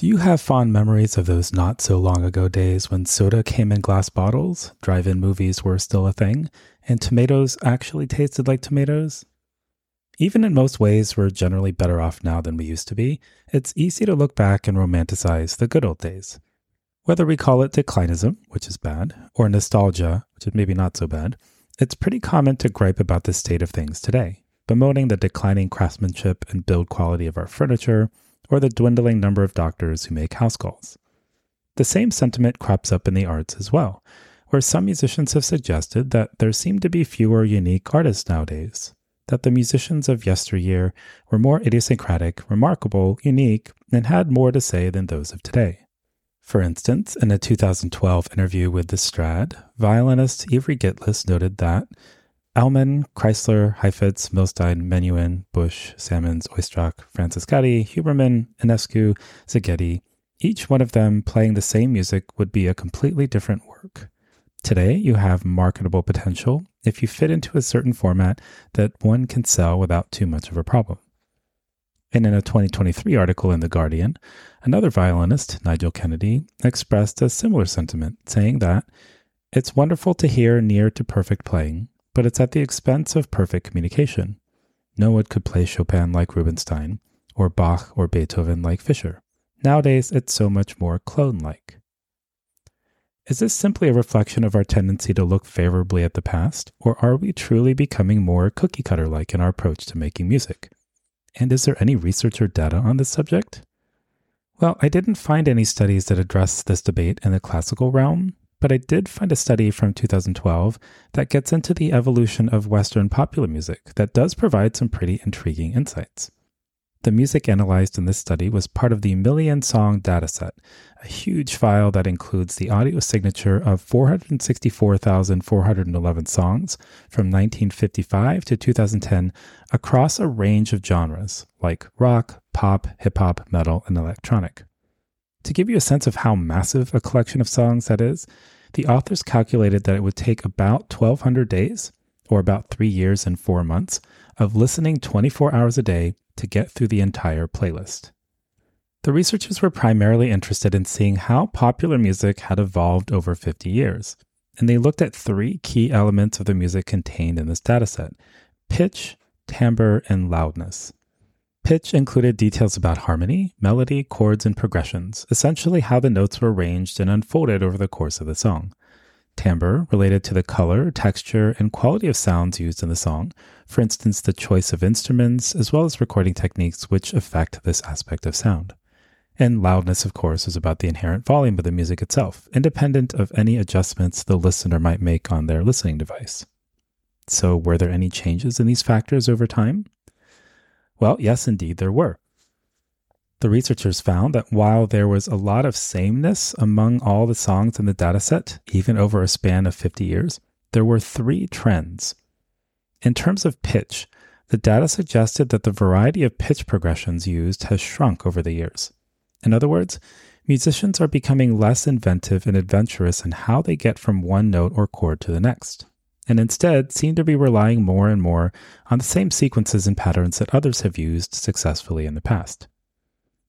Do you have fond memories of those not so long ago days when soda came in glass bottles, drive in movies were still a thing, and tomatoes actually tasted like tomatoes? Even in most ways, we're generally better off now than we used to be. It's easy to look back and romanticize the good old days. Whether we call it declinism, which is bad, or nostalgia, which is maybe not so bad, it's pretty common to gripe about the state of things today, bemoaning the declining craftsmanship and build quality of our furniture, or the dwindling number of doctors who make house calls. The same sentiment crops up in the arts as well, where some musicians have suggested that there seem to be fewer unique artists nowadays, that the musicians of yesteryear were more idiosyncratic, remarkable, unique, and had more to say than those of today. For instance, in a 2012 interview with The Strad, violinist Ivry Gitlis noted that Elman, Kreisler, Heifetz, Milstein, Menuhin, Busch, Sammons, Oistrakh, Francescatti, Huberman, Enescu, Szigeti, each one of them playing the same music would be a completely different work. Today, you have marketable potential if you fit into a certain format that one can sell without too much of a problem. And in a 2023 article in The Guardian, another violinist, Nigel Kennedy, expressed a similar sentiment, saying that it's wonderful to hear near to perfect playing, but it's at the expense of perfect communication. No one could play Chopin like Rubinstein, or Bach or Beethoven like Fischer. Nowadays, it's so much more clone like. Is this simply a reflection of our tendency to look favorably at the past, or are we truly becoming more cookie cutter like in our approach to making music? And is there any research or data on this subject? Well, I didn't find any studies that address this debate in the classical realm, but I did find a study from 2012 that gets into the evolution of Western popular music that does provide some pretty intriguing insights. The music analyzed in this study was part of the Million Song Dataset, a huge file that includes the audio signature of 464,411 songs from 1955 to 2010 across a range of genres like rock, pop, hip hop, metal, and electronic. To give you a sense of how massive a collection of songs that is, the authors calculated that it would take about 1,200 days, or about three years and four months, of listening 24 hours a day to get through the entire playlist. The researchers were primarily interested in seeing how popular music had evolved over 50 years, and they looked at three key elements of the music contained in this dataset pitch, timbre, and loudness. Pitch included details about harmony, melody, chords, and progressions, essentially how the notes were arranged and unfolded over the course of the song. Timbre related to the color, texture, and quality of sounds used in the song, for instance, the choice of instruments, as well as recording techniques which affect this aspect of sound. And loudness, of course, is about the inherent volume of the music itself, independent of any adjustments the listener might make on their listening device. So, were there any changes in these factors over time? Well, yes, indeed, there were. The researchers found that while there was a lot of sameness among all the songs in the dataset, even over a span of 50 years, there were three trends. In terms of pitch, the data suggested that the variety of pitch progressions used has shrunk over the years. In other words, musicians are becoming less inventive and adventurous in how they get from one note or chord to the next. And instead seem to be relying more and more on the same sequences and patterns that others have used successfully in the past.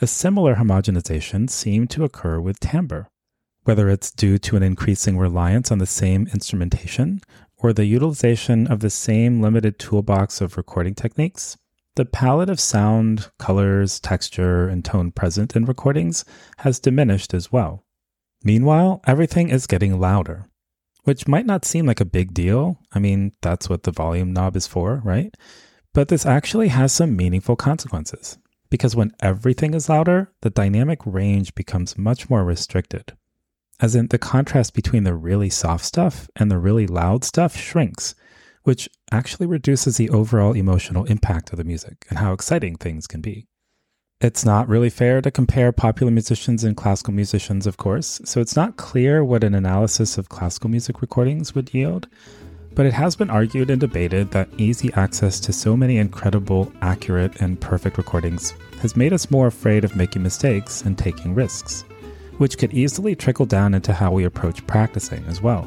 A similar homogenization seemed to occur with timbre, whether it's due to an increasing reliance on the same instrumentation or the utilization of the same limited toolbox of recording techniques. The palette of sound, colors, texture, and tone present in recordings has diminished as well. Meanwhile, everything is getting louder, which might not seem like a big deal. I mean, that's what the volume knob is for, right? But this actually has some meaningful consequences because when everything is louder, the dynamic range becomes much more restricted. As in, the contrast between the really soft stuff and the really loud stuff shrinks, which actually reduces the overall emotional impact of the music and how exciting things can be. It's not really fair to compare popular musicians and classical musicians, of course, so it's not clear what an analysis of classical music recordings would yield. But it has been argued and debated that easy access to so many incredible, accurate, and perfect recordings has made us more afraid of making mistakes and taking risks, which could easily trickle down into how we approach practicing as well,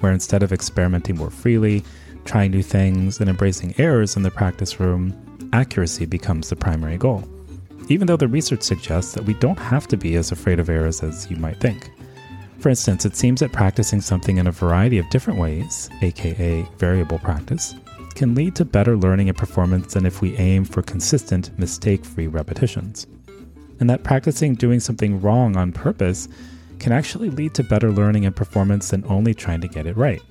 where instead of experimenting more freely, trying new things, and embracing errors in the practice room, accuracy becomes the primary goal. Even though the research suggests that we don't have to be as afraid of errors as you might think. For instance, it seems that practicing something in a variety of different ways, aka variable practice, can lead to better learning and performance than if we aim for consistent, mistake free repetitions. And that practicing doing something wrong on purpose can actually lead to better learning and performance than only trying to get it right.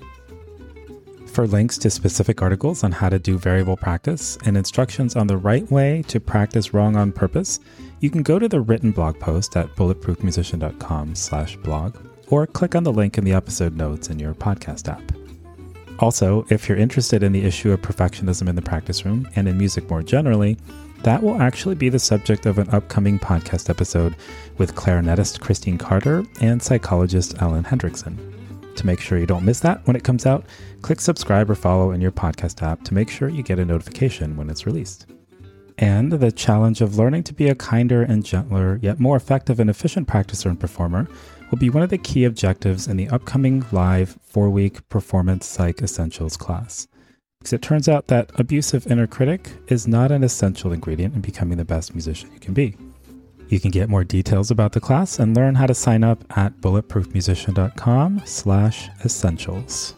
For links to specific articles on how to do variable practice and instructions on the right way to practice wrong on purpose, you can go to the written blog post at bulletproofmusician.com/blog or click on the link in the episode notes in your podcast app. Also, if you're interested in the issue of perfectionism in the practice room and in music more generally, that will actually be the subject of an upcoming podcast episode with clarinetist Christine Carter and psychologist Ellen Hendriksen. To make sure you don't miss that when it comes out, click subscribe or follow in your podcast app to make sure you get a notification when it's released. And the challenge of learning to be a kinder and gentler, yet more effective and efficient practicer and performer will be one of the key objectives in the upcoming live four week Performance Psych Essentials class. Because it turns out that abusive inner critic is not an essential ingredient in becoming the best musician you can be. You can get more details about the class and learn how to sign up at bulletproofmusician.com slash essentials.